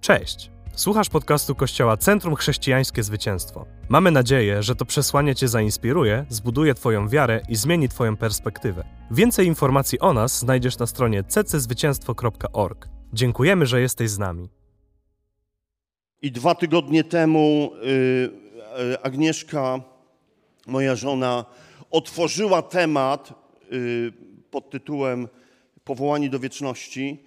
Cześć! Słuchasz podcastu Kościoła Centrum Chrześcijańskie Zwycięstwo. Mamy nadzieję, że to przesłanie Cię zainspiruje, zbuduje Twoją wiarę i zmieni Twoją perspektywę. Więcej informacji o nas znajdziesz na stronie cczwycięstwo.org. Dziękujemy, że jesteś z nami. I dwa tygodnie temu y, y, Agnieszka, moja żona, otworzyła temat y, pod tytułem Powołani do wieczności.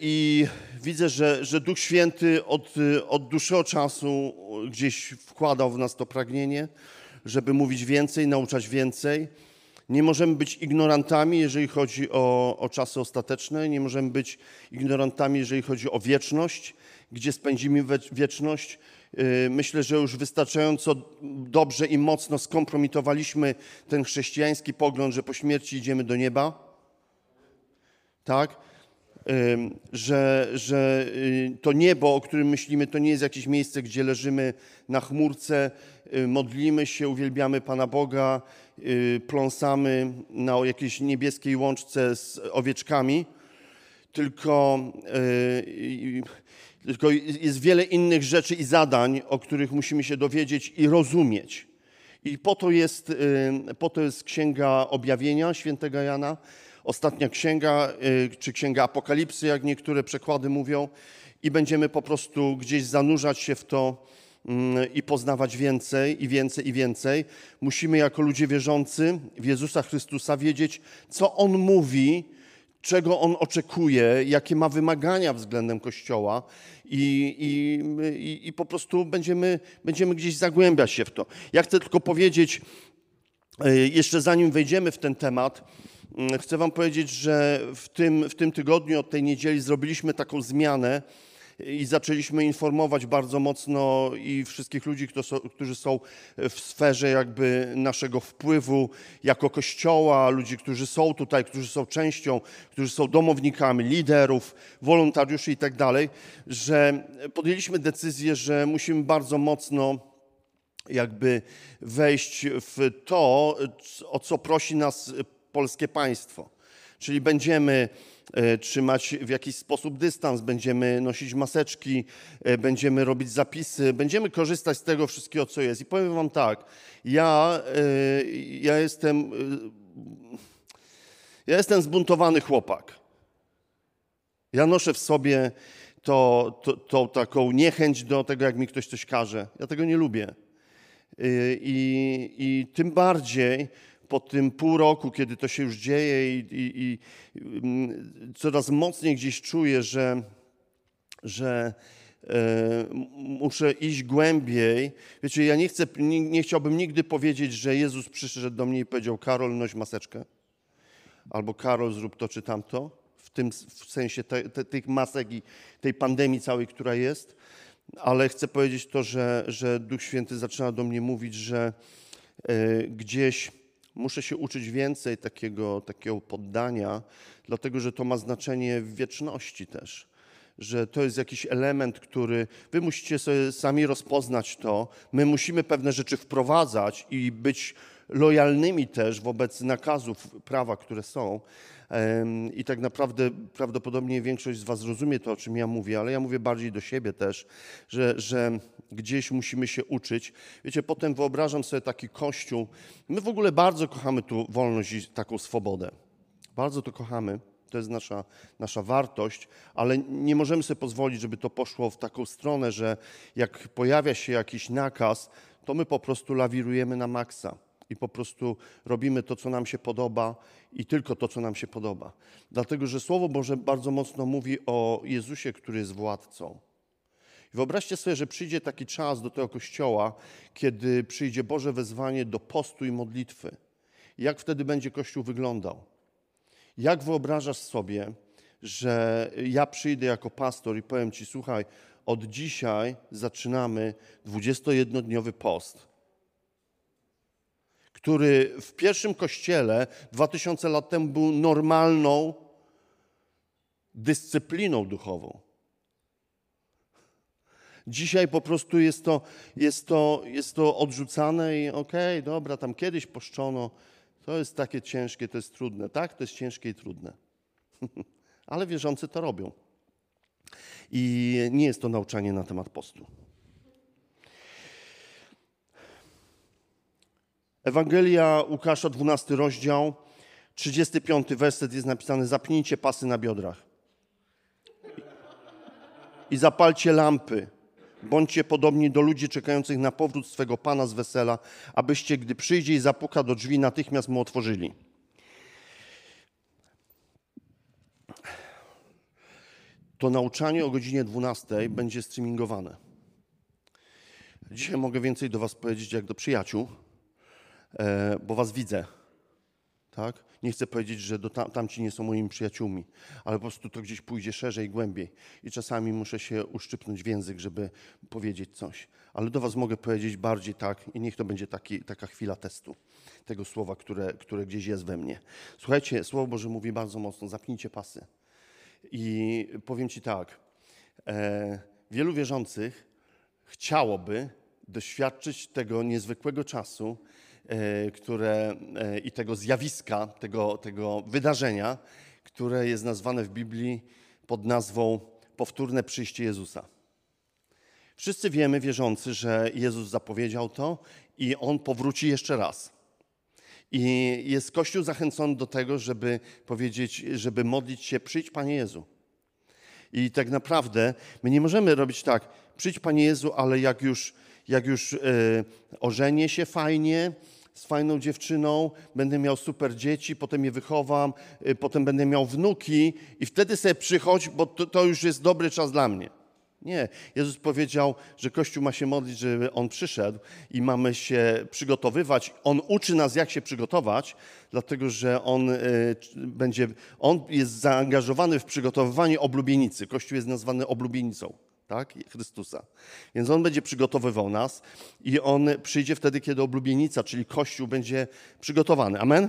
I widzę, że, że Duch Święty od, od dłuższego czasu gdzieś wkładał w nas to pragnienie, żeby mówić więcej, nauczać więcej. Nie możemy być ignorantami, jeżeli chodzi o, o czasy ostateczne, nie możemy być ignorantami, jeżeli chodzi o wieczność, gdzie spędzimy wieczność. Myślę, że już wystarczająco dobrze i mocno skompromitowaliśmy ten chrześcijański pogląd, że po śmierci idziemy do nieba. Tak? Że, że y, to niebo, o którym myślimy, to nie jest jakieś miejsce, gdzie leżymy na chmurce, y, modlimy się, uwielbiamy Pana Boga, y, pląsamy na jakiejś niebieskiej łączce z owieczkami, tylko, tylko jest wiele innych rzeczy i zadań, o których musimy się dowiedzieć i rozumieć. I po to jest, po to jest Księga Objawienia świętego Jana, ostatnia księga, y, czy księga Apokalipsy, jak niektóre przekłady mówią, i będziemy po prostu gdzieś zanurzać się w to mm, i poznawać więcej i więcej i więcej. Musimy jako ludzie wierzący w Jezusa Chrystusa wiedzieć, co On mówi, czego On oczekuje, jakie ma wymagania względem Kościoła i, i, i po prostu będziemy, będziemy gdzieś zagłębiać się w to. Ja chcę tylko powiedzieć, y, jeszcze zanim wejdziemy w ten temat, chcę Wam powiedzieć, że w tym, w tym tygodniu od tej niedzieli zrobiliśmy taką zmianę i zaczęliśmy informować bardzo mocno i wszystkich ludzi, którzy są w sferze jakby naszego wpływu jako kościoła, ludzi, którzy są tutaj, którzy są częścią, którzy są domownikami, liderów, wolontariuszy i tak dalej, że podjęliśmy decyzję, że musimy bardzo mocno jakby wejść w to, o co prosi nas polskie państwo. Czyli będziemy e, trzymać w jakiś sposób dystans, będziemy nosić maseczki, e, będziemy robić zapisy, będziemy korzystać z tego wszystkiego, co jest. I powiem Wam tak, ja, e, ja jestem, ja jestem zbuntowany chłopak. Ja noszę w sobie to, to, to, taką niechęć do tego, jak mi ktoś coś każe. Ja tego nie lubię. I, i tym bardziej po tym pół roku, kiedy to się już dzieje i, i, i mm, coraz mocniej gdzieś czuję, że, że e, muszę iść głębiej. Wiecie, ja nie, chcę, nie, nie, chciałbym nigdy powiedzieć, że Jezus przyszedł do mnie i powiedział: Karol, noś maseczkę. Albo Karol, zrób to czy tamto. W tym w sensie te, te, tych masek i tej pandemii całej, która jest. Ale chcę powiedzieć to, że, że Duch Święty zaczyna do mnie mówić, że e, gdzieś muszę się uczyć więcej takiego, takiego poddania, dlatego że to ma znaczenie w wieczności też. Że to jest jakiś element, który wy musicie sobie sami rozpoznać to. My musimy pewne rzeczy wprowadzać i być lojalnymi też wobec nakazów prawa, które są. I tak naprawdę prawdopodobnie większość z Was rozumie to, o czym ja mówię, ale ja mówię bardziej do siebie też, że, że gdzieś musimy się uczyć. Wiecie, potem wyobrażam sobie taki kościół. My w ogóle bardzo kochamy tu wolność i taką swobodę. Bardzo to kochamy. To jest nasza, nasza wartość, ale nie możemy sobie pozwolić, żeby to poszło w taką stronę, że jak pojawia się jakiś nakaz, to my po prostu lawirujemy na maksa i po prostu robimy to, co nam się podoba i tylko to, co nam się podoba. Dlatego, że Słowo Boże bardzo mocno mówi o Jezusie, który jest władcą. I wyobraźcie sobie, że przyjdzie taki czas do tego kościoła, kiedy przyjdzie Boże wezwanie do postu i modlitwy. Jak wtedy będzie Kościół wyglądał? Jak wyobrażasz sobie, że ja przyjdę jako pastor i powiem Ci, słuchaj, od dzisiaj zaczynamy 21-dniowy post, który w pierwszym kościele 2000 lat temu był normalną dyscypliną duchową. Dzisiaj po prostu jest to, jest to, jest to odrzucane i okej, okay, dobra, tam kiedyś poszczono, to jest takie ciężkie, to jest trudne. Tak, to jest ciężkie i trudne. Ale wierzący to robią. I nie jest to nauczanie na temat postu. Ewangelia Łukasza, 12 rozdział, 35 werset jest napisany: Zapnijcie pasy na biodrach i zapalcie lampy. Bądźcie podobni do ludzi czekających na powrót swego Pana z wesela, abyście, gdy przyjdzie i zapuka do drzwi, natychmiast mu otworzyli. To nauczanie o godzinie 12 będzie streamingowane. Dzisiaj mogę więcej do Was powiedzieć jak do przyjaciół, e, bo Was widzę. Tak? Nie chcę powiedzieć, że do tam, tamci nie są moimi przyjaciółmi, ale po prostu to gdzieś pójdzie szerzej, głębiej. I czasami muszę się uszczypnąć w język, żeby powiedzieć coś. Ale do Was mogę powiedzieć bardziej tak, i niech to będzie taki, taka chwila testu tego słowa, które, które gdzieś jest we mnie. Słuchajcie, Słowo Boże mówi bardzo mocno: zapnijcie pasy. I powiem Ci tak, e, wielu wierzących chciałoby doświadczyć tego niezwykłego czasu, które, e, i tego zjawiska, tego, tego wydarzenia, które jest nazwane w Biblii pod nazwą powtórne przyjście Jezusa. Wszyscy wiemy, wierzący, że Jezus zapowiedział to i On powróci jeszcze raz. I jest Kościół zachęcony do tego, żeby powiedzieć, żeby modlić się, przyjdź Panie Jezu. I tak naprawdę my nie możemy robić tak, przyjdź Panie Jezu, ale jak już, jak już yy, ożenię się fajnie, z fajną dziewczyną, będę miał super dzieci, potem je wychowam, y, potem będę miał wnuki i wtedy sobie przychodź, bo to, to już jest dobry czas dla mnie. Nie. Jezus powiedział, że Kościół ma się modlić, żeby On przyszedł i mamy się przygotowywać. On uczy nas, jak się przygotować, dlatego że On y, będzie, On jest zaangażowany w przygotowywanie oblubienicy. Kościół jest nazwany oblubienicą tak? Chrystusa. Więc On będzie przygotowywał nas i On przyjdzie wtedy, kiedy oblubienica, czyli Kościół będzie przygotowany. Amen?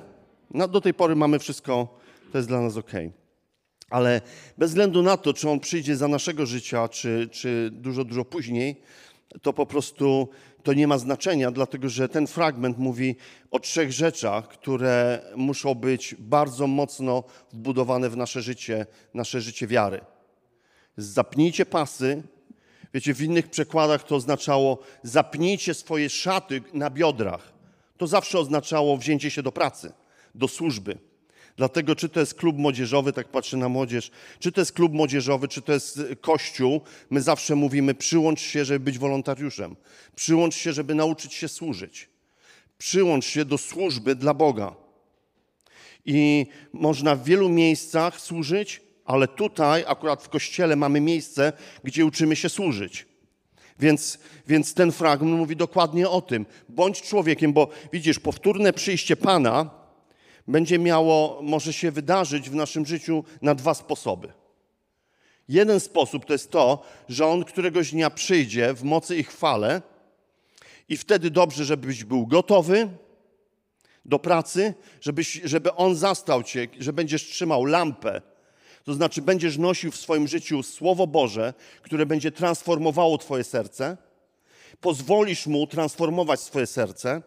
No, do tej pory mamy wszystko, to jest dla nas ok. Ale bez względu na to, czy On przyjdzie za naszego życia, czy, czy dużo, dużo później, to po prostu to nie ma znaczenia, dlatego że ten fragment mówi o trzech rzeczach, które muszą być bardzo mocno wbudowane w nasze życie, nasze życie wiary zapnijcie pasy. Wiecie, w innych przekładach to oznaczało zapnijcie swoje szaty na biodrach. To zawsze oznaczało wzięcie się do pracy, do służby. Dlatego, czy to jest klub młodzieżowy, tak patrzę na młodzież, czy to jest klub młodzieżowy, czy to jest kościół, my zawsze mówimy: przyłącz się, żeby być wolontariuszem, przyłącz się, żeby nauczyć się służyć, przyłącz się do służby dla Boga. I można w wielu miejscach służyć, ale tutaj, akurat w kościele, mamy miejsce, gdzie uczymy się służyć. Więc, więc ten fragment mówi dokładnie o tym. Bądź człowiekiem, bo widzisz, powtórne przyjście Pana będzie miało, może się wydarzyć w naszym życiu na dwa sposoby. Jeden sposób to jest to, że On któregoś dnia przyjdzie w mocy i chwale i wtedy dobrze, żebyś był gotowy do pracy, żebyś, żeby On zastał cię, że będziesz trzymał lampę to znaczy, będziesz nosił w swoim życiu Słowo Boże, które będzie transformowało Twoje serce. Pozwolisz mu transformować swoje serce.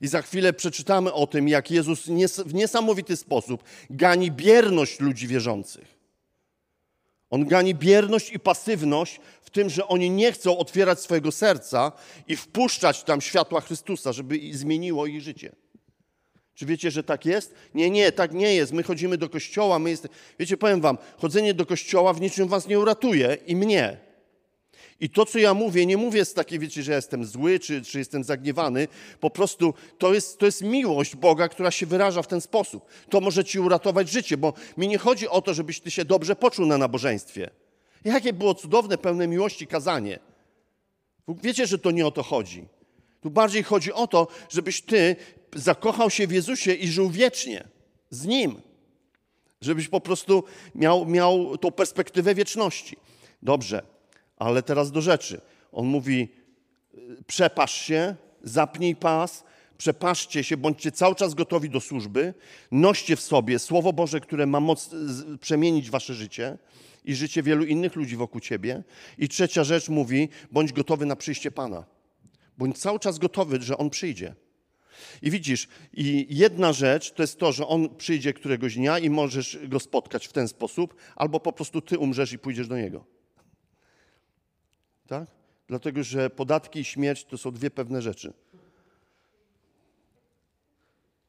I za chwilę przeczytamy o tym, jak Jezus w niesamowity sposób gani bierność ludzi wierzących. On gani bierność i pasywność w tym, że oni nie chcą otwierać swojego serca i wpuszczać tam światła Chrystusa, żeby zmieniło ich życie. Czy wiecie, że tak jest? Nie, nie, tak nie jest. My chodzimy do kościoła, my jesteśmy... Wiecie, powiem wam, chodzenie do kościoła w niczym was nie uratuje i mnie. I to, co ja mówię, nie mówię z takiej, wiecie, że ja jestem zły, czy, czy jestem zagniewany. Po prostu to jest, to jest miłość Boga, która się wyraża w ten sposób. To może ci uratować życie, bo mi nie chodzi o to, żebyś ty się dobrze poczuł na nabożeństwie. Jakie było cudowne, pełne miłości kazanie. Wiecie, że to nie o to chodzi. Tu bardziej chodzi o to, żebyś ty zakochał się w Jezusie i żył wiecznie z Nim. Żebyś po prostu miał, miał tą perspektywę wieczności. Dobrze, ale teraz do rzeczy. On mówi: przepasz się, zapnij pas, przepaszcie się, bądźcie cały czas gotowi do służby, noście w sobie Słowo Boże, które ma moc przemienić wasze życie i życie wielu innych ludzi wokół ciebie. I trzecia rzecz mówi: bądź gotowy na przyjście Pana. Bądź cały czas gotowy, że On przyjdzie. I widzisz, i jedna rzecz to jest to, że On przyjdzie któregoś dnia i możesz Go spotkać w ten sposób, albo po prostu Ty umrzesz i pójdziesz do Niego. Tak? Dlatego, że podatki i śmierć to są dwie pewne rzeczy.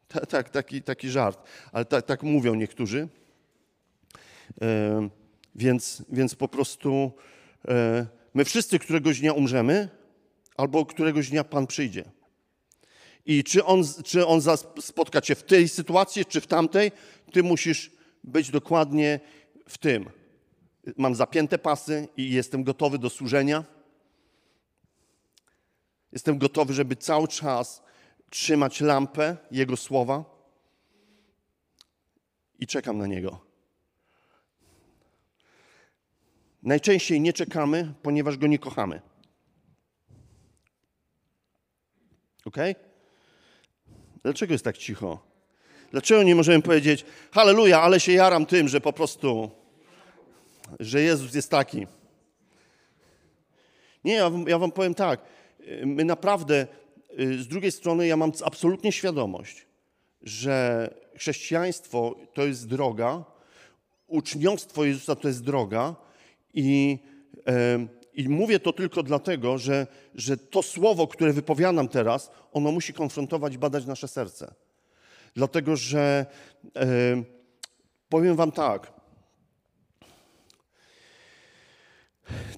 Tak, tak taki, taki żart, ale tak, tak mówią niektórzy. E, więc, więc po prostu e, my wszyscy któregoś dnia umrzemy, albo któregoś dnia Pan przyjdzie. I czy on, czy on spotka cię w tej sytuacji, czy w tamtej, ty musisz być dokładnie w tym. Mam zapięte pasy i jestem gotowy do służenia. Jestem gotowy, żeby cały czas trzymać lampę Jego słowa i czekam na Niego. Najczęściej nie czekamy, ponieważ Go nie kochamy. Ok? Dlaczego jest tak cicho? Dlaczego nie możemy powiedzieć, halleluja, ale się jaram tym, że po prostu, że Jezus jest taki? Nie, ja wam, ja wam powiem tak. My naprawdę, y, z drugiej strony, ja mam absolutnie świadomość, że chrześcijaństwo to jest droga, uczniostwo Jezusa to jest droga i, i mówię to tylko dlatego, że, że to słowo, które wypowiadam teraz, ono musi konfrontować badać nasze serce. Dlatego, że e, powiem Wam tak.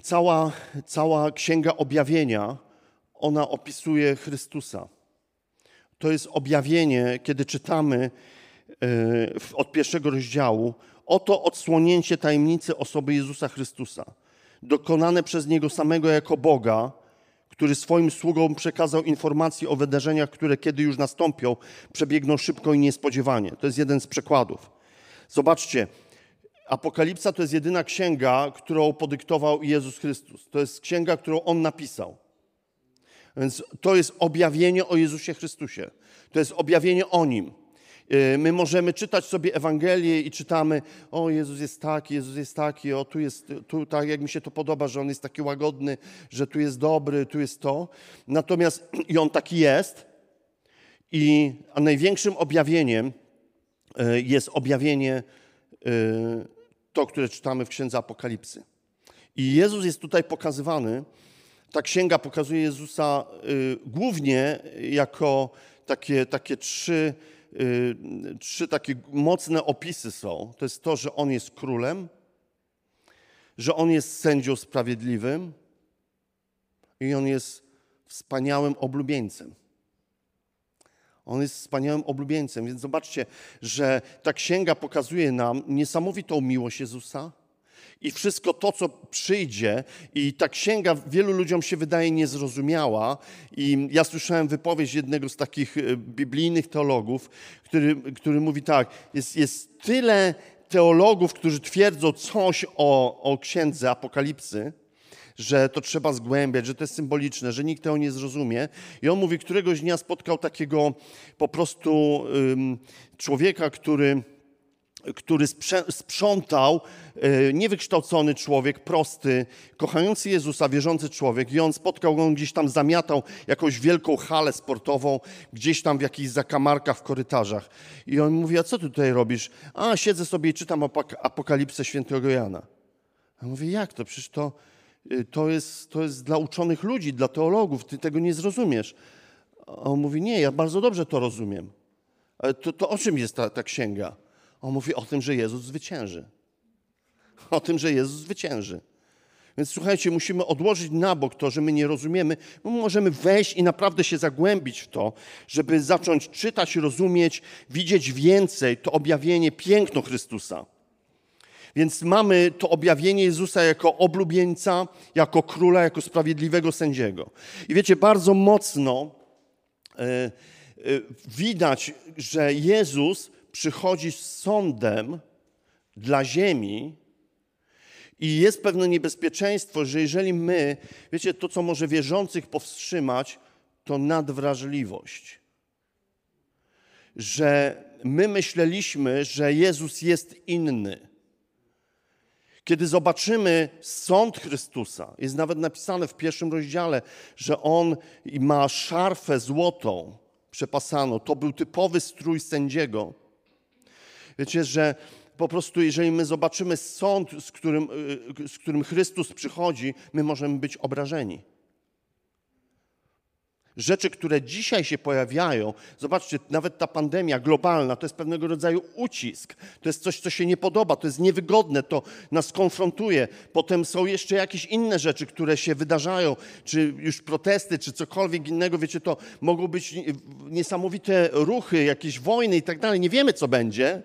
Cała, cała księga objawienia, ona opisuje Chrystusa. To jest objawienie, kiedy czytamy e, od pierwszego rozdziału, oto odsłonięcie tajemnicy osoby Jezusa Chrystusa, dokonane przez Niego samego jako Boga, który swoim sługom przekazał informacje o wydarzeniach, które kiedy już nastąpią, przebiegną szybko i niespodziewanie. To jest jeden z przekładów. Zobaczcie, Apokalipsa to jest jedyna księga, którą podyktował Jezus Chrystus. To jest księga, którą On napisał. Więc to jest objawienie o Jezusie Chrystusie. To jest objawienie o Nim. Y, my możemy czytać sobie Ewangelię i czytamy, o Jezus jest taki, Jezus jest taki, o tu jest, tu tak jak mi się to podoba, że On jest taki łagodny, że tu jest dobry, tu jest to. Natomiast i On taki jest. I, a największym objawieniem y, jest objawienie y, to, które czytamy w Księdze Apokalipsy. I Jezus jest tutaj pokazywany, ta księga pokazuje Jezusa głównie jako takie, takie trzy trzy takie mocne opisy są. To jest to, że on jest królem, że on jest sędzią sprawiedliwym i on jest wspaniałym oblubieńcem. On jest wspaniałym oblubieńcem, więc zobaczcie, że ta księga pokazuje nam niesamowitą miłość Jezusa, i wszystko to, co przyjdzie, i ta księga wielu ludziom się wydaje niezrozumiała. I ja słyszałem wypowiedź jednego z takich e, biblijnych teologów, który, który mówi tak: jest, jest tyle teologów, którzy twierdzą coś o, o księdze Apokalipsy, że to trzeba zgłębiać, że to jest symboliczne, że nikt tego nie zrozumie. I on mówi, któregoś dnia spotkał takiego po prostu um, człowieka, który który sprzątał, e, niewykształcony człowiek, prosty, kochający Jezusa, wierzący człowiek i on spotkał go, gdzieś tam zamiatał jakąś wielką halę sportową, gdzieś tam w jakichś zakamarkach, w korytarzach. I on mówi, a co ty tutaj robisz? A, siedzę sobie i czytam apokalipsę świętego Jana. A mówi, jak to? Przecież to, y, to, jest, to jest dla uczonych ludzi, dla teologów, ty tego nie zrozumiesz. A on mówi, nie, ja bardzo dobrze to rozumiem. To, to o czym jest ta, ta księga? On mówi o tym, że Jezus zwycięży. O tym, że Jezus zwycięży. Więc słuchajcie, musimy odłożyć na bok to, że my nie rozumiemy, bo możemy wejść i naprawdę się zagłębić w to, żeby zacząć czytać, rozumieć, widzieć więcej to objawienie, piękno Chrystusa. Więc mamy to objawienie Jezusa jako oblubieńca, jako króla, jako sprawiedliwego sędziego. I wiecie, bardzo mocno y, y, widać, że Jezus przychodzi z sądem dla ziemi i jest pewne niebezpieczeństwo, że jeżeli my, wiecie, to co może wierzących powstrzymać, to nadwrażliwość. Że my myśleliśmy, że Jezus jest inny. Kiedy zobaczymy sąd Chrystusa, jest nawet napisane w pierwszym rozdziale, że on ma szarfę złotą przepasaną. To był typowy strój sędziego Wiecie, że po prostu, jeżeli my zobaczymy sąd, z którym, y, z którym Chrystus przychodzi, my możemy być obrażeni. Rzeczy, które dzisiaj się pojawiają, zobaczcie, nawet ta pandemia globalna to jest pewnego rodzaju ucisk. To jest coś, co się nie podoba, to jest niewygodne, to nas konfrontuje. Potem są jeszcze jakieś inne rzeczy, które się wydarzają, czy już protesty, czy cokolwiek innego. Wiecie, to mogą być niesamowite ruchy, jakieś wojny i tak dalej. Nie wiemy, co będzie.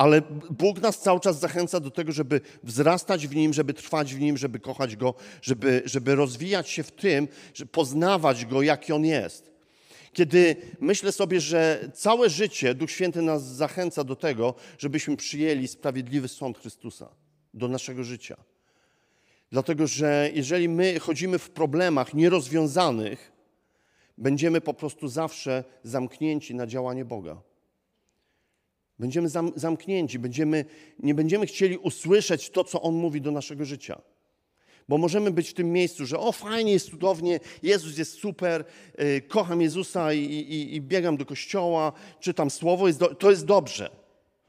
Ale Bóg nas cały czas zachęca do tego, żeby wzrastać w Nim, żeby trwać w Nim, żeby kochać Go, żeby, żeby rozwijać się w tym, żeby poznawać Go, jaki On jest. Kiedy myślę sobie, że całe życie Duch Święty nas zachęca do tego, żebyśmy przyjęli sprawiedliwy sąd Chrystusa do naszego życia. Dlatego, że jeżeli my chodzimy w problemach nierozwiązanych, będziemy po prostu zawsze zamknięci na działanie Boga. Będziemy zam, zamknięci, będziemy, nie będziemy chcieli usłyszeć to, co On mówi do naszego życia. Bo możemy być w tym miejscu, że o fajnie, jest cudownie, Jezus jest super, yy, kocham Jezusa i, i, i, biegam do kościoła, czytam słowo, jest do, to jest dobrze.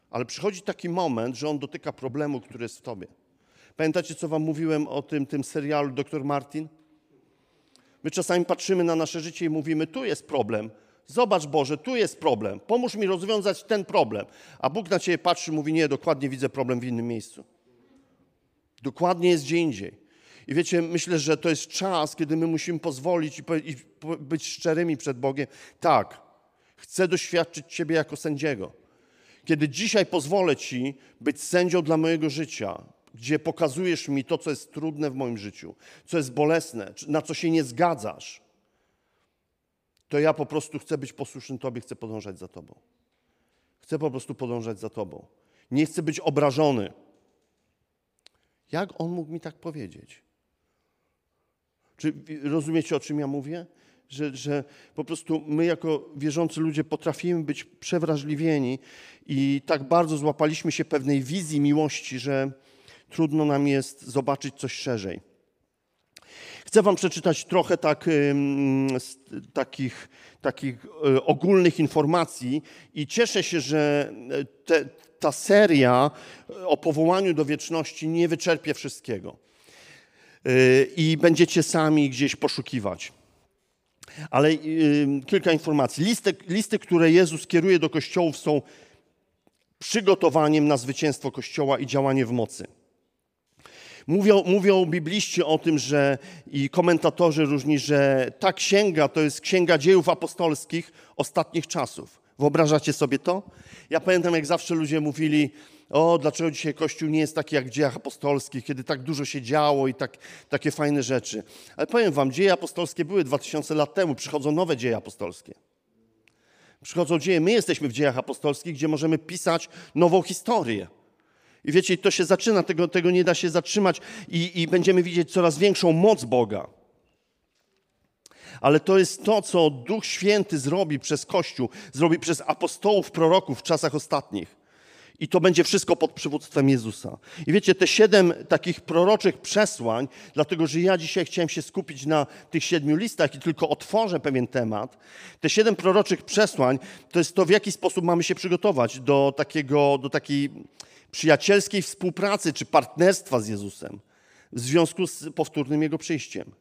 Ale przychodzi taki moment, że On dotyka problemu, który jest w Tobie. Pamiętacie, co Wam mówiłem o tym, tym serialu Dr. Martin? My czasami patrzymy na nasze życie i mówimy, tu jest problem, Zobacz Boże, tu jest problem. Pomóż mi rozwiązać ten problem. A Bóg na ciebie patrzy mówi: Nie, dokładnie widzę problem w innym miejscu. Dokładnie jest gdzie indziej. I wiecie, myślę, że to jest czas, kiedy my musimy pozwolić i, i być szczerymi przed Bogiem. Tak, chcę doświadczyć Ciebie jako sędziego. Kiedy dzisiaj pozwolę Ci być sędzią dla mojego życia, gdzie pokazujesz mi to, co jest trudne w moim życiu, co jest bolesne, na co się nie zgadzasz, to ja po prostu chcę być posłuszny Tobie, chcę podążać za Tobą. Chcę po prostu podążać za Tobą. Nie chcę być obrażony. Jak on mógł mi tak powiedzieć? Czy rozumiecie, o czym ja mówię? Że, że po prostu my, jako wierzący ludzie, potrafimy być przewrażliwieni i tak bardzo złapaliśmy się pewnej wizji miłości, że trudno nam jest zobaczyć coś szerzej. Chcę Wam przeczytać trochę tak, takich, takich e, ogólnych informacji i cieszę się, że e, te, ta seria o powołaniu do wieczności nie wyczerpie wszystkiego. I będziecie sami gdzieś poszukiwać. Ale kilka informacji. Listy, listy, które Jezus kieruje do kościołów, są przygotowaniem na zwycięstwo Kościoła i działanie w mocy. Mówią, mówią bibliści o tym, że i komentatorzy różni, że ta księga to jest księga dziejów apostolskich ostatnich czasów. Wyobrażacie sobie to? Ja pamiętam, jak zawsze ludzie mówili, o, dlaczego dzisiaj Kościół nie jest taki jak w dziejach apostolskich, kiedy tak dużo się działo i tak, takie fajne rzeczy. Ale powiem wam, dzieje apostolskie były 2000 lat temu, przychodzą nowe dzieje apostolskie. Przychodzą dzieje, my jesteśmy w dziejach apostolskich, gdzie możemy pisać nową historię. I wiecie, to się zaczyna, tego, tego nie da się zatrzymać i, i będziemy widzieć coraz większą moc Boga. Ale to jest to, co Duch Święty zrobi przez Kościół, zrobi przez apostołów, proroków w czasach ostatnich. I to będzie wszystko pod przywództwem Jezusa. I wiecie, te siedem takich proroczych przesłań, dlatego że ja dzisiaj chciałem się skupić na tych siedmiu listach i tylko otworzę pewien temat. Te siedem proroczych przesłań to jest to, w jaki sposób mamy się przygotować do takiego, do takiej przyjacielskiej współpracy czy partnerstwa z Jezusem w związku z powtórnym Jego przyjściem.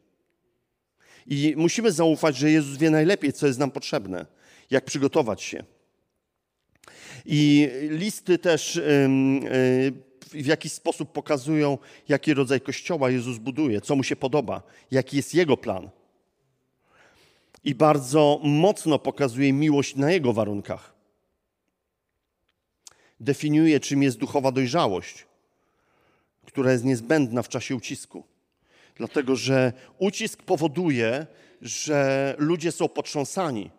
I musimy zaufać, że Jezus wie najlepiej, co jest nam potrzebne, jak przygotować się. I listy też w jakiś sposób pokazują, jaki rodzaj kościoła Jezus buduje, co mu się podoba, jaki jest jego plan. I bardzo mocno pokazuje miłość na jego warunkach definiuje, czym jest duchowa dojrzałość, która jest niezbędna w czasie ucisku. Dlatego, że ucisk powoduje, że ludzie są potrząsani,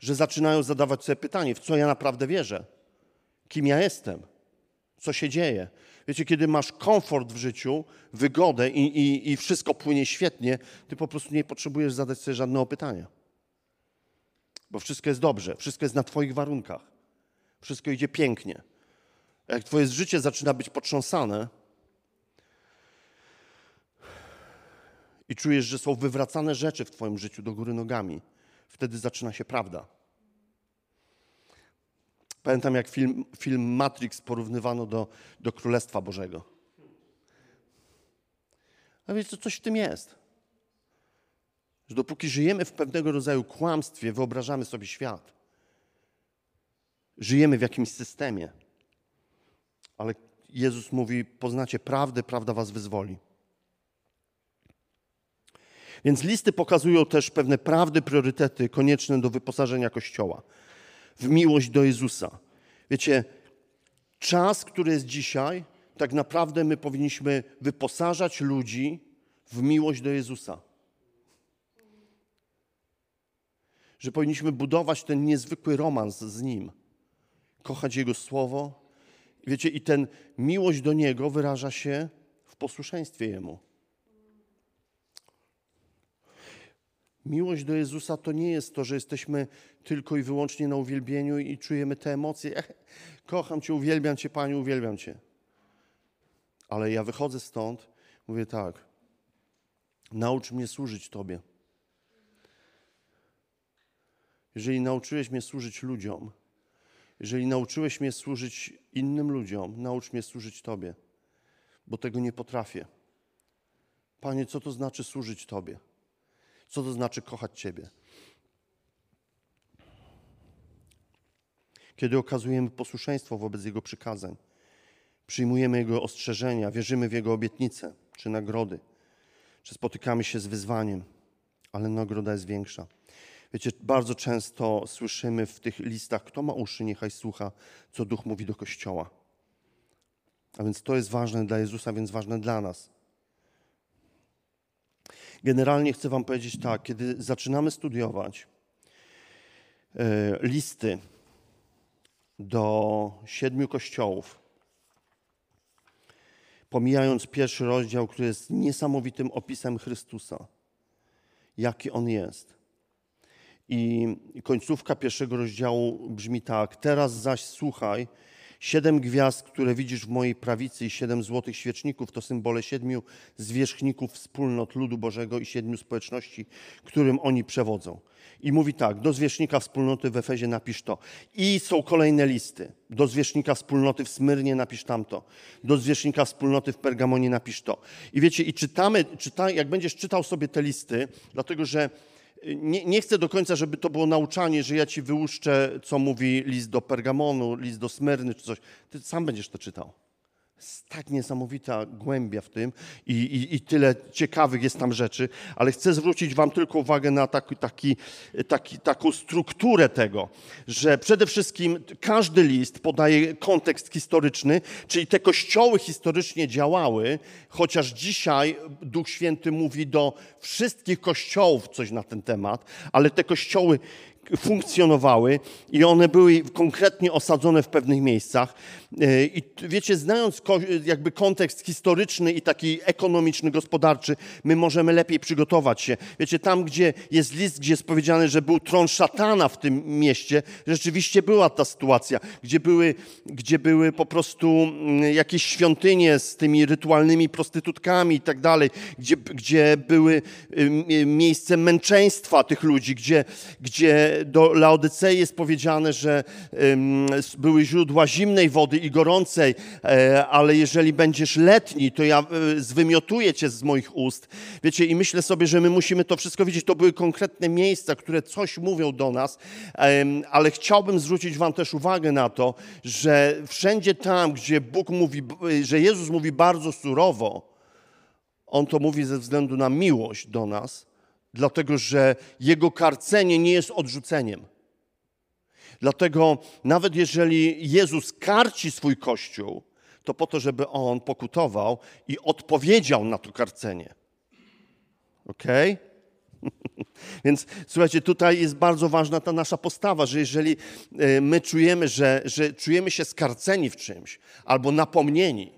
że zaczynają zadawać sobie pytanie, w co ja naprawdę wierzę, kim ja jestem, co się dzieje. Wiecie, kiedy masz komfort w życiu, wygodę i, i, i wszystko płynie świetnie, ty po prostu nie potrzebujesz zadać sobie żadnego pytania. Bo wszystko jest dobrze, wszystko jest na Twoich warunkach, wszystko idzie pięknie jak Twoje życie zaczyna być potrząsane i czujesz, że są wywracane rzeczy w Twoim życiu do góry nogami, wtedy zaczyna się prawda. Pamiętam, jak film, film Matrix porównywano do, do Królestwa Bożego. A wiecie, coś w tym jest. Że dopóki żyjemy w pewnego rodzaju kłamstwie, wyobrażamy sobie świat. Żyjemy w jakimś systemie. Ale Jezus mówi: Poznacie prawdę, prawda was wyzwoli. Więc listy pokazują też pewne prawdy, priorytety konieczne do wyposażenia Kościoła w miłość do Jezusa. Wiecie, czas, który jest dzisiaj, tak naprawdę my powinniśmy wyposażać ludzi w miłość do Jezusa. Że powinniśmy budować ten niezwykły romans z Nim, kochać Jego Słowo. Wiecie, i ten miłość do Niego wyraża się w posłuszeństwie Jemu. Miłość do Jezusa to nie jest to, że jesteśmy tylko i wyłącznie na uwielbieniu i czujemy te emocje. Ech, kocham Cię, uwielbiam Cię, Panie, uwielbiam Cię. Ale ja wychodzę stąd, mówię tak, naucz mnie służyć Tobie. Jeżeli nauczyłeś mnie służyć ludziom, jeżeli nauczyłeś mnie służyć innym ludziom, naucz mnie służyć Tobie, bo tego nie potrafię. Panie, co to znaczy służyć Tobie? Co to znaczy kochać Ciebie? Kiedy okazujemy posłuszeństwo wobec Jego przykazań, przyjmujemy Jego ostrzeżenia, wierzymy w Jego obietnice czy nagrody, czy spotykamy się z wyzwaniem, ale nagroda jest większa. Wiecie, bardzo często słyszymy w tych listach, kto ma uszy, niechaj słucha, co Duch mówi do Kościoła. A więc to jest ważne dla Jezusa, więc ważne dla nas. Generalnie chcę Wam powiedzieć tak, kiedy zaczynamy studiować e, listy do siedmiu kościołów, pomijając pierwszy rozdział, który jest niesamowitym opisem Chrystusa, jaki On jest. I końcówka pierwszego rozdziału brzmi tak: Teraz zaś słuchaj, Siedem gwiazd, które widzisz w mojej prawicy i siedem złotych świeczników to symbole siedmiu zwierzchników wspólnot ludu Bożego i siedmiu społeczności, którym oni przewodzą. I mówi tak, do zwierzchnika wspólnoty w Efezie napisz to. I są kolejne listy. Do zwierzchnika wspólnoty w Smyrnie napisz tamto. Do zwierzchnika wspólnoty w Pergamonie napisz to. I wiecie, i czytamy, czyta, jak będziesz czytał sobie te listy, dlatego że nie, nie, chcę do końca, żeby to było nauczanie, że ja ci wyłuszczę, co mówi list do Pergamonu, list do Smyrny czy coś. Ty sam będziesz to czytał. Jest tak niesamowita głębia w tym i, i, i, tyle ciekawych jest tam rzeczy, ale chcę zwrócić Wam tylko uwagę na taki, taki, taki, taką strukturę tego, że przede wszystkim każdy list podaje kontekst historyczny, czyli te kościoły historycznie działały, chociaż dzisiaj Duch Święty mówi do wszystkich kościołów coś na ten temat, ale te kościoły funkcjonowały i one były konkretnie osadzone w pewnych miejscach. E, I wiecie, znając jakby kontekst historyczny i taki ekonomiczny, gospodarczy, my możemy lepiej przygotować się. Wiecie, tam, gdzie jest list, gdzie jest powiedziane, że był tron szatana w tym mieście, rzeczywiście była ta sytuacja, gdzie były, gdzie były po prostu mm, jakieś świątynie z tymi rytualnymi prostytutkami i tak dalej, gdzie, gdzie były miejsce męczeństwa tych ludzi, gdzie, gdzie do Laodycei jest powiedziane, że były źródła zimnej wody i gorącej, e, ale jeżeli będziesz letni, to ja e, zwymiotuję cię z moich ust. Wiecie, i myślę sobie, że my musimy to wszystko widzieć. To były konkretne miejsca, które coś mówią do nas, ale chciałbym zwrócić wam też uwagę na to, że wszędzie tam, gdzie Bóg mówi, że Jezus mówi bardzo surowo, On to mówi ze względu na miłość do nas, dlatego że jego karcenie nie jest odrzuceniem. Dlatego nawet jeżeli Jezus karci swój Kościół, to po to, żeby on pokutował i odpowiedział na to karcenie. Ok? Więc słuchajcie, tutaj jest bardzo ważna ta nasza postawa, że jeżeli e, my czujemy, że, że czujemy się skarceni w czymś albo napomnieni,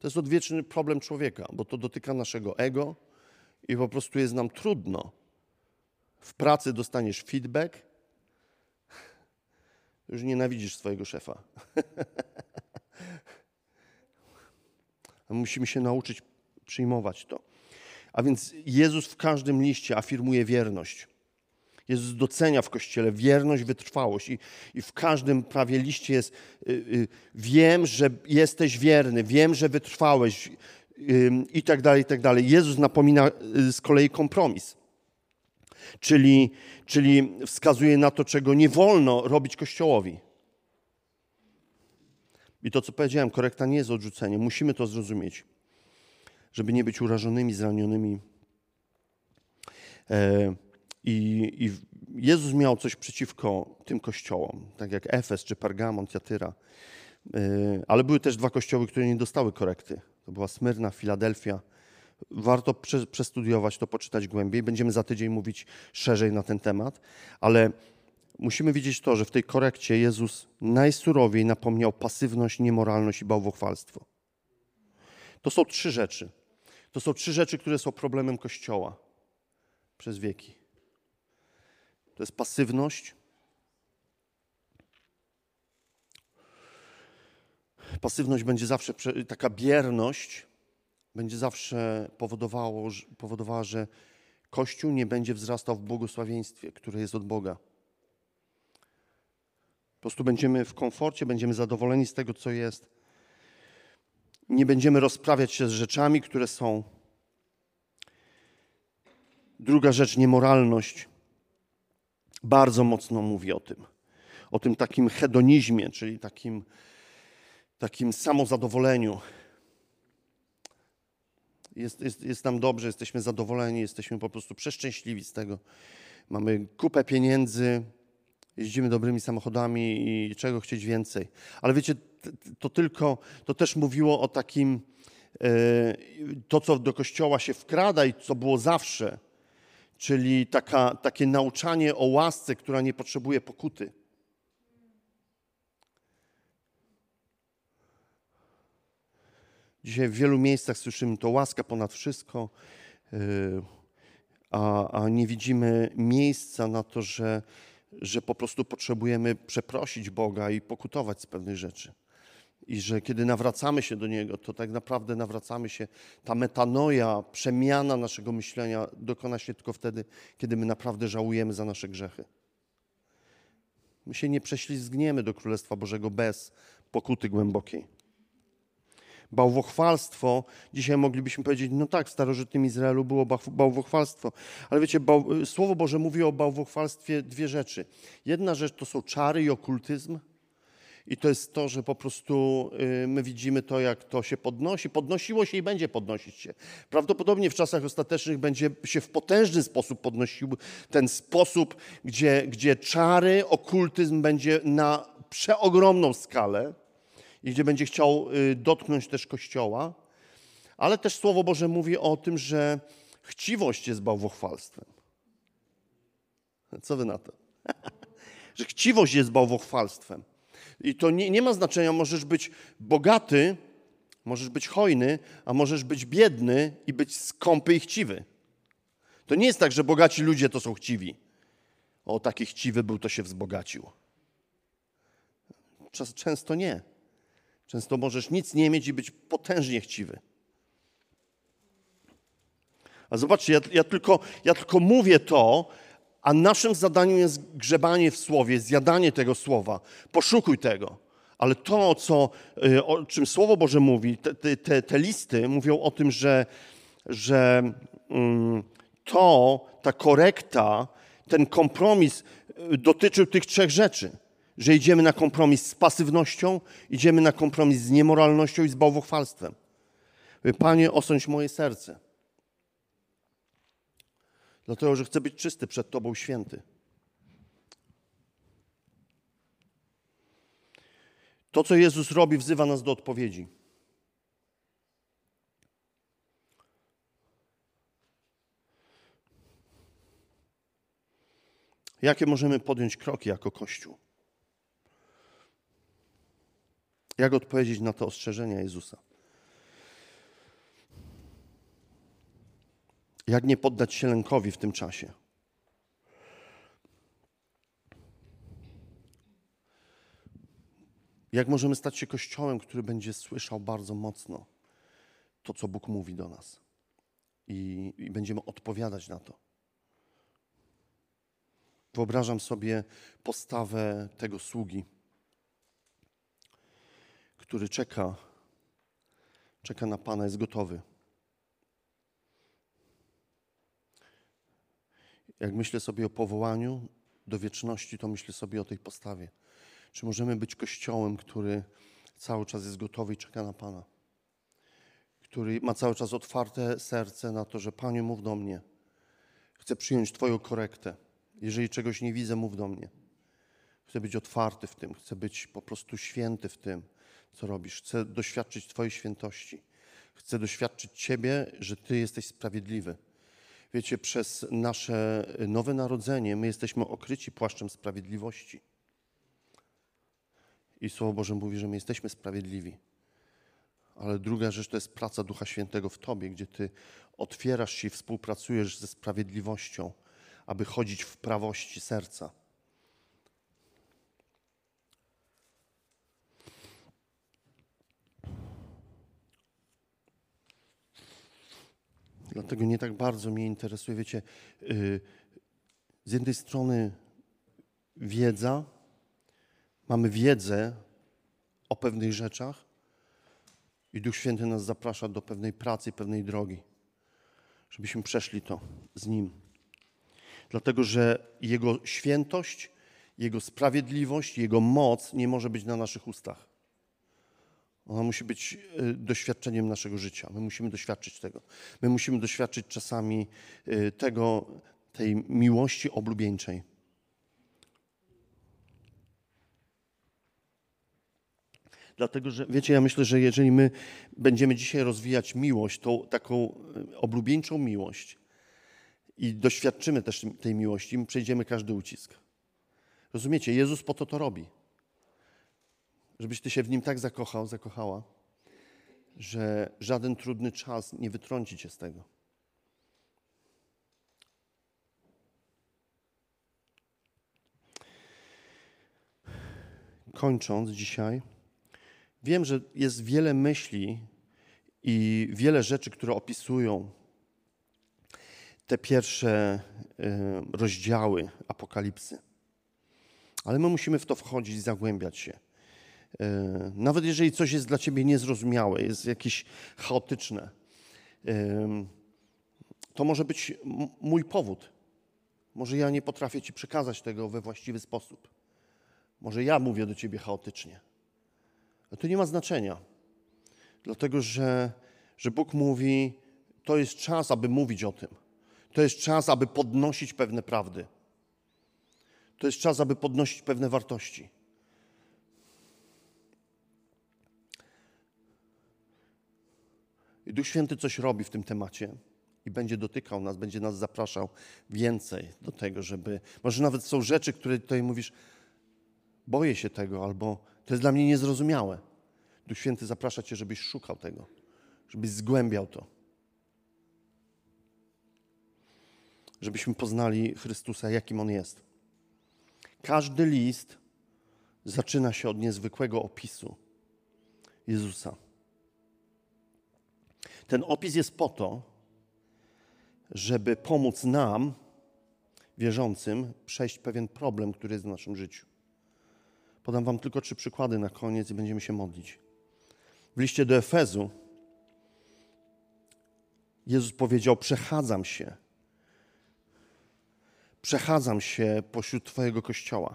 to jest odwieczny problem człowieka, bo to dotyka naszego ego, i po prostu jest nam trudno. W pracy dostaniesz feedback, już nienawidzisz swojego szefa. Musimy się nauczyć przyjmować to. A więc Jezus w każdym liście afirmuje wierność. Jezus docenia w Kościele wierność, wytrwałość i, i w każdym prawie liście jest y, y, wiem, że jesteś wierny, wiem, że wytrwałeś i tak dalej, i tak dalej. Jezus napomina y, z kolei kompromis, czyli, czyli wskazuje na to, czego nie wolno robić Kościołowi. I to, co powiedziałem, korekta nie jest odrzuceniem. Musimy to zrozumieć, żeby nie być urażonymi, zranionymi. E, i, I, Jezus miał coś przeciwko tym kościołom, tak jak Efes czy Pergamon, Tiatyra. E, ale były też dwa kościoły, które nie dostały korekty. To była Smyrna, Filadelfia. Warto prze, przestudiować to, poczytać głębiej. Będziemy za tydzień mówić szerzej na ten temat, ale musimy widzieć to, że w tej korekcie Jezus najsurowiej napomniał pasywność, niemoralność i bałwochwalstwo. To są trzy rzeczy. To są trzy rzeczy, które są problemem Kościoła przez wieki. To jest pasywność. Pasywność będzie zawsze, taka bierność będzie zawsze powodowało, powodowała, że Kościół nie będzie wzrastał w błogosławieństwie, które jest od Boga. Po prostu będziemy w komforcie, będziemy zadowoleni z tego, co jest. Nie będziemy rozprawiać się z rzeczami, które są. Druga rzecz, niemoralność bardzo mocno mówi o tym. O tym takim hedonizmie, czyli takim, takim samozadowoleniu. Jest, jest, jest nam dobrze, jesteśmy zadowoleni, jesteśmy po prostu przeszczęśliwi z tego. Mamy kupę pieniędzy, jeździmy dobrymi samochodami i czego chcieć więcej. Ale wiecie, to tylko, to też mówiło o takim, e, to co do kościoła się wkrada i co było zawsze, czyli taka, takie nauczanie o łasce, która nie potrzebuje pokuty. Dzisiaj w wielu miejscach słyszymy to łaska ponad wszystko, yy, a, a nie widzimy miejsca na to, że, że po prostu potrzebujemy przeprosić Boga i pokutować z pewnych rzeczy. I że kiedy nawracamy się do Niego, to tak naprawdę nawracamy się, ta metanoja, przemiana naszego myślenia dokona się tylko wtedy, kiedy my naprawdę żałujemy za nasze grzechy. My się nie prześlizgniemy do Królestwa Bożego bez pokuty głębokiej. Bałwochwalstwo, dzisiaj moglibyśmy powiedzieć, no tak, w starożytnym Izraelu było bałwochwalstwo, ale wiecie, bał, Słowo Boże mówi o bałwochwalstwie dwie rzeczy. Jedna rzecz to są czary i okultyzm, i to jest to, że po prostu y, my widzimy to, jak to się podnosi. Podnosiło się i będzie podnosić się. Prawdopodobnie w czasach ostatecznych będzie się w potężny sposób podnosił ten sposób, gdzie, gdzie czary, okultyzm będzie na przeogromną skalę i gdzie będzie chciał y, dotknąć też Kościoła. Ale też Słowo Boże mówi o tym, że chciwość jest bałwochwalstwem. Co wy na to? że chciwość jest bałwochwalstwem. I to nie, nie ma znaczenia, możesz być bogaty, możesz być hojny, a możesz być biedny i być skąpy i chciwy. To nie jest tak, że bogaci ludzie to są chciwi. O, taki chciwy był, to się wzbogacił. Często nie. Często możesz nic nie mieć i być potężnie chciwy. A zobaczcie, ja, ja, tylko, ja tylko mówię to, a naszym zadaniem jest grzebanie w słowie, zjadanie tego słowa. Poszukuj tego. Ale to, co, y, o czym Słowo Boże mówi, te, te, te listy mówią o tym, że, że mm, to, ta korekta, ten kompromis y, dotyczył tych trzech rzeczy. Że idziemy na kompromis z pasywnością, idziemy na kompromis z niemoralnością i z bałwochwalstwem. Panie, osądź moje serce. Dlatego, że chcę być czysty przed Tobą, święty. To, co Jezus robi, wzywa nas do odpowiedzi. Jakie możemy podjąć kroki jako Kościół? Jak odpowiedzieć na te ostrzeżenia Jezusa? Jak nie poddać się lękowi w tym czasie? Jak możemy stać się kościołem, który będzie słyszał bardzo mocno to, co Bóg mówi do nas i, i będziemy odpowiadać na to? Wyobrażam sobie postawę tego sługi, który czeka, czeka na Pana, jest gotowy. Jak myślę sobie o powołaniu do wieczności, to myślę sobie o tej postawie. Czy możemy być kościołem, który cały czas jest gotowy i czeka na Pana? Który ma cały czas otwarte serce na to, że Panie, mów do mnie. Chcę przyjąć Twoją korektę. Jeżeli czegoś nie widzę, mów do mnie. Chcę być otwarty w tym, chcę być po prostu święty w tym, co robisz. Chcę doświadczyć Twojej świętości. Chcę doświadczyć Ciebie, że Ty jesteś sprawiedliwy. Wiecie, przez nasze nowe narodzenie my jesteśmy okryci płaszczem sprawiedliwości. I Słowo Boże mówi, że my jesteśmy sprawiedliwi. Ale druga rzecz to jest praca Ducha Świętego w Tobie, gdzie Ty otwierasz się i współpracujesz ze sprawiedliwością, aby chodzić w prawości serca. Dlatego nie tak bardzo mnie interesuje, wiecie, yy, z jednej strony wiedza, mamy wiedzę o pewnych rzeczach i Duch Święty nas zaprasza do pewnej pracy, pewnej drogi, żebyśmy przeszli to z Nim. Dlatego, że Jego świętość, Jego sprawiedliwość, Jego moc nie może być na naszych ustach. Ona musi być y, doświadczeniem naszego życia. My musimy doświadczyć tego. My musimy doświadczyć czasami y, tego, tej miłości oblubieńczej. Dlatego, że wiecie, ja myślę, że jeżeli my będziemy dzisiaj rozwijać miłość, tą taką y, oblubieńczą miłość i doświadczymy też tej miłości, my przejdziemy każdy ucisk. Rozumiecie? Jezus po to to robi żebyś ty się w nim tak zakochał, zakochała, że żaden trudny czas nie wytrąci cię z tego. Kończąc dzisiaj, wiem, że jest wiele myśli i wiele rzeczy, które opisują te pierwsze y, rozdziały Apokalipsy. Ale my musimy w to wchodzić, zagłębiać się. E, nawet jeżeli coś jest dla ciebie niezrozumiałe, jest jakieś chaotyczne, to może być mój powód. Może ja nie potrafię ci przekazać tego we właściwy sposób. Może ja mówię do ciebie chaotycznie. Ale to nie ma znaczenia, dlatego że, że Bóg mówi, to jest czas, aby mówić o tym. To jest czas, aby podnosić pewne prawdy. To jest czas, aby podnosić pewne wartości. Duch Święty coś robi w tym temacie i będzie dotykał nas, będzie nas zapraszał więcej do tego, żeby. Może nawet są rzeczy, które tutaj mówisz, boję się tego, albo to jest dla mnie niezrozumiałe. Duch Święty zaprasza Cię, żebyś szukał tego, żebyś zgłębiał to. Żebyśmy poznali Chrystusa, jakim On jest. Każdy list zaczyna się od niezwykłego opisu Jezusa. Ten opis jest po to, żeby pomóc nam, wierzącym, przejść pewien problem, który jest w naszym życiu. Podam Wam tylko trzy przykłady na koniec i będziemy się modlić. W liście do Efezu Jezus powiedział: Przechadzam się. Przechadzam się pośród Twojego kościoła.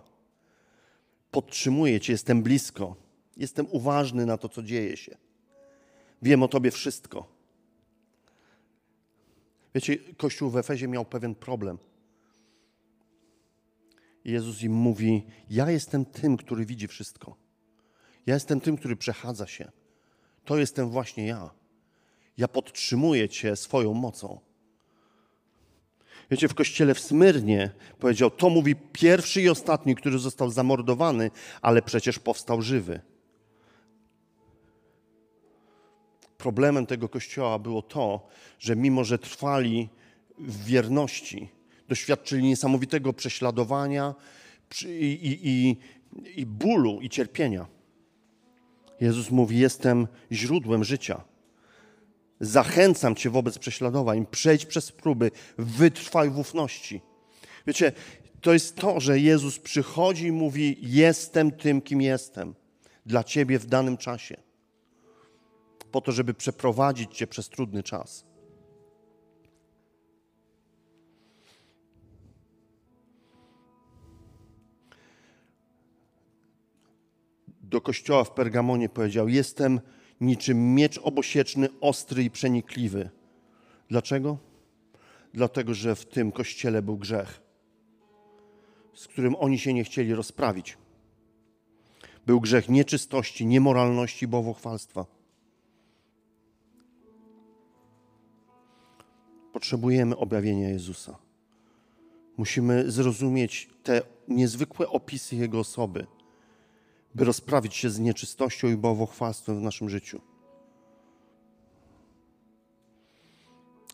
Podtrzymuję Cię, jestem blisko. Jestem uważny na to, co dzieje się. Wiem o Tobie wszystko. Wiecie, Kościół w Efezie miał pewien problem. Jezus im mówi: Ja jestem tym, który widzi wszystko. Ja jestem tym, który przechadza się. To jestem właśnie ja. Ja podtrzymuję Cię swoją mocą. Wiecie, w kościele w Smyrnie powiedział: To mówi pierwszy i ostatni, który został zamordowany, ale przecież powstał żywy. Problemem tego kościoła było to, że mimo, że trwali w wierności, doświadczyli niesamowitego prześladowania i, i, i, i bólu i cierpienia. Jezus mówi: Jestem źródłem życia. Zachęcam Cię wobec prześladowań, przejdź przez próby, wytrwaj w ufności. Wiecie, to jest to, że Jezus przychodzi i mówi: Jestem tym, kim jestem dla ciebie w danym czasie, po to, żeby przeprowadzić cię przez trudny czas. Do kościoła w Pergamonie powiedział: Jestem niczym miecz obosieczny, ostry i przenikliwy. Dlaczego? Dlatego, że w tym kościele był grzech, z którym oni się nie chcieli rozprawić. Był grzech nieczystości, niemoralności, bałwochwalstwa. Potrzebujemy objawienia Jezusa. Musimy zrozumieć te niezwykłe opisy Jego osoby, by rozprawić się z nieczystością i bałwochwalstwem w naszym życiu.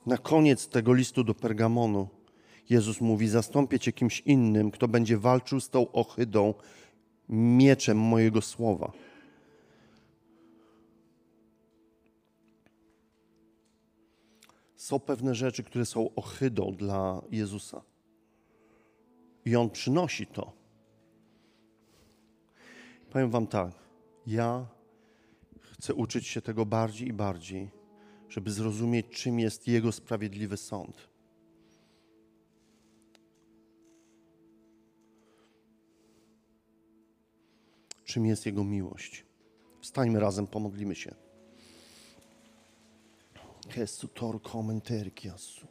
Na koniec tego listu do Pergamonu Jezus mówi: Zastąpię cię kimś innym, kto będzie walczył z tą ohydą mieczem mojego słowa. Są pewne rzeczy, które są ohydą dla Jezusa. I On przynosi to. Powiem Wam tak, ja chcę uczyć się tego bardziej i bardziej, żeby zrozumieć, czym jest Jego sprawiedliwy sąd. czym jest Jego miłość. Wstańmy razem, pomodlimy się. Jesu tor komenterki, Jesu.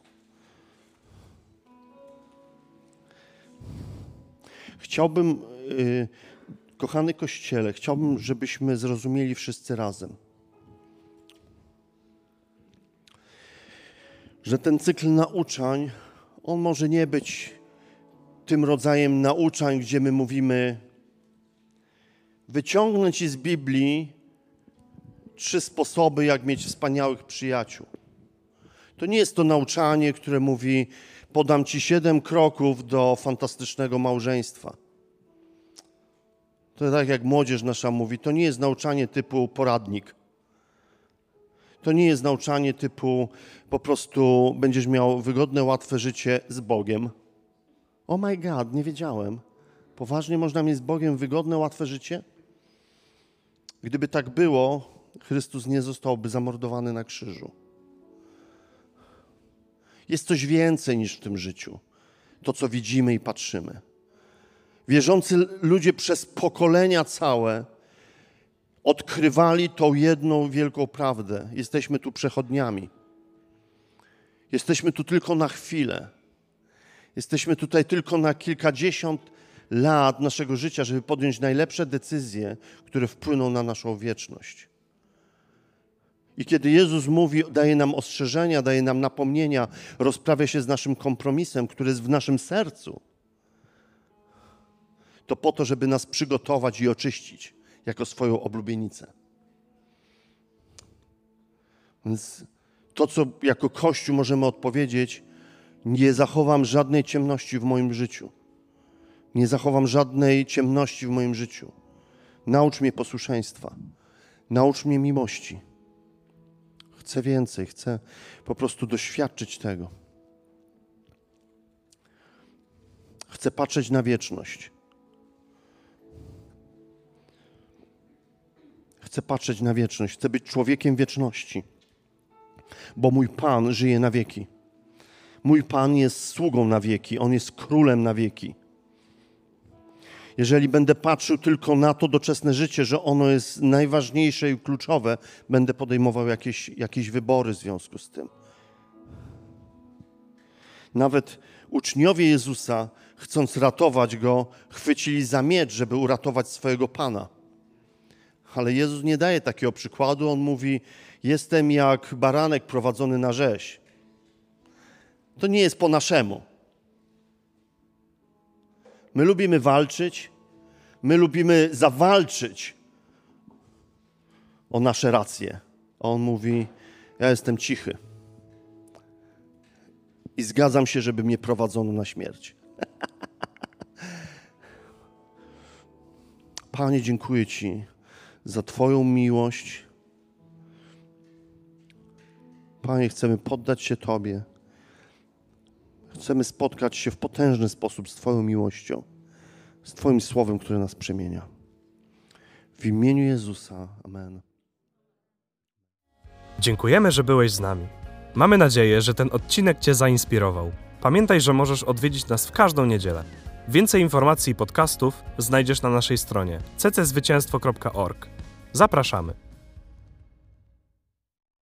Chciałbym, yy, kochany Kościele, chciałbym, żebyśmy zrozumieli wszyscy razem, że ten cykl nauczań, on może nie być tym rodzajem nauczań, gdzie my mówimy, wyciągnąć ci z Biblii trzy sposoby, jak mieć wspaniałych przyjaciół. To nie jest to nauczanie, które mówi, podam ci siedem kroków do fantastycznego małżeństwa. To tak jak młodzież nasza mówi, to nie jest nauczanie typu poradnik. To nie jest nauczanie typu po prostu będziesz miał wygodne, łatwe życie z Bogiem. Oh my God, nie wiedziałem. Poważnie można mieć z Bogiem wygodne, łatwe życie? Gdyby tak było, Chrystus nie zostałby zamordowany na krzyżu. Jest coś więcej niż w tym życiu. To, co widzimy i patrzymy. Wierzący ludzie przez pokolenia całe odkrywali tą jedną wielką prawdę. Jesteśmy tu przechodniami. Jesteśmy tu tylko na chwilę. Jesteśmy tutaj tylko na kilkadziesiąt lat naszego życia, żeby podjąć najlepsze decyzje, które wpłyną na naszą wieczność. I kiedy Jezus mówi, daje nam ostrzeżenia, daje nam napomnienia, rozprawia się z naszym kompromisem, który jest w naszym sercu, to po to, żeby nas przygotować i oczyścić jako swoją oblubienicę. Więc to, co jako Kościół możemy odpowiedzieć, nie zachowam żadnej ciemności w moim życiu. Nie zachowam żadnej ciemności w moim życiu. Naucz mnie posłuszeństwa. Naucz mnie miłości. Chcę więcej, chcę po prostu doświadczyć tego. Chcę patrzeć na wieczność. Chcę patrzeć na wieczność. Chcę być człowiekiem wieczności, bo mój Pan żyje na wieki. Mój Pan jest sługą na wieki, On jest królem na wieki jeżeli będę patrzył tylko na to doczesne życie, że ono jest najważniejsze i kluczowe, będę podejmował jakieś, jakieś wybory w związku z tym. Nawet uczniowie Jezusa, chcąc ratować go, chwycili za miecz, żeby uratować swojego Pana. Ale Jezus nie daje takiego przykładu. On mówi: Jestem jak baranek prowadzony na rzeź. To nie jest po naszemu. My lubimy walczyć, my lubimy zawalczyć o nasze racje. A on mówi: Ja jestem cichy. I zgadzam się, żeby mnie prowadzono na śmierć. Panie, dziękuję Ci za Twoją miłość. Panie, chcemy poddać się Tobie. Chcemy spotkać się w potężny sposób z Twoją miłością, z Twoim słowem, które nas przemienia. W imieniu Jezusa. Amen. Dziękujemy, że byłeś z nami. Mamy nadzieję, że ten odcinek Cię zainspirował. Pamiętaj, że możesz odwiedzić nas w każdą niedzielę. Więcej informacji i podcastów znajdziesz na naszej stronie cczwycięstwo.org. Zapraszamy.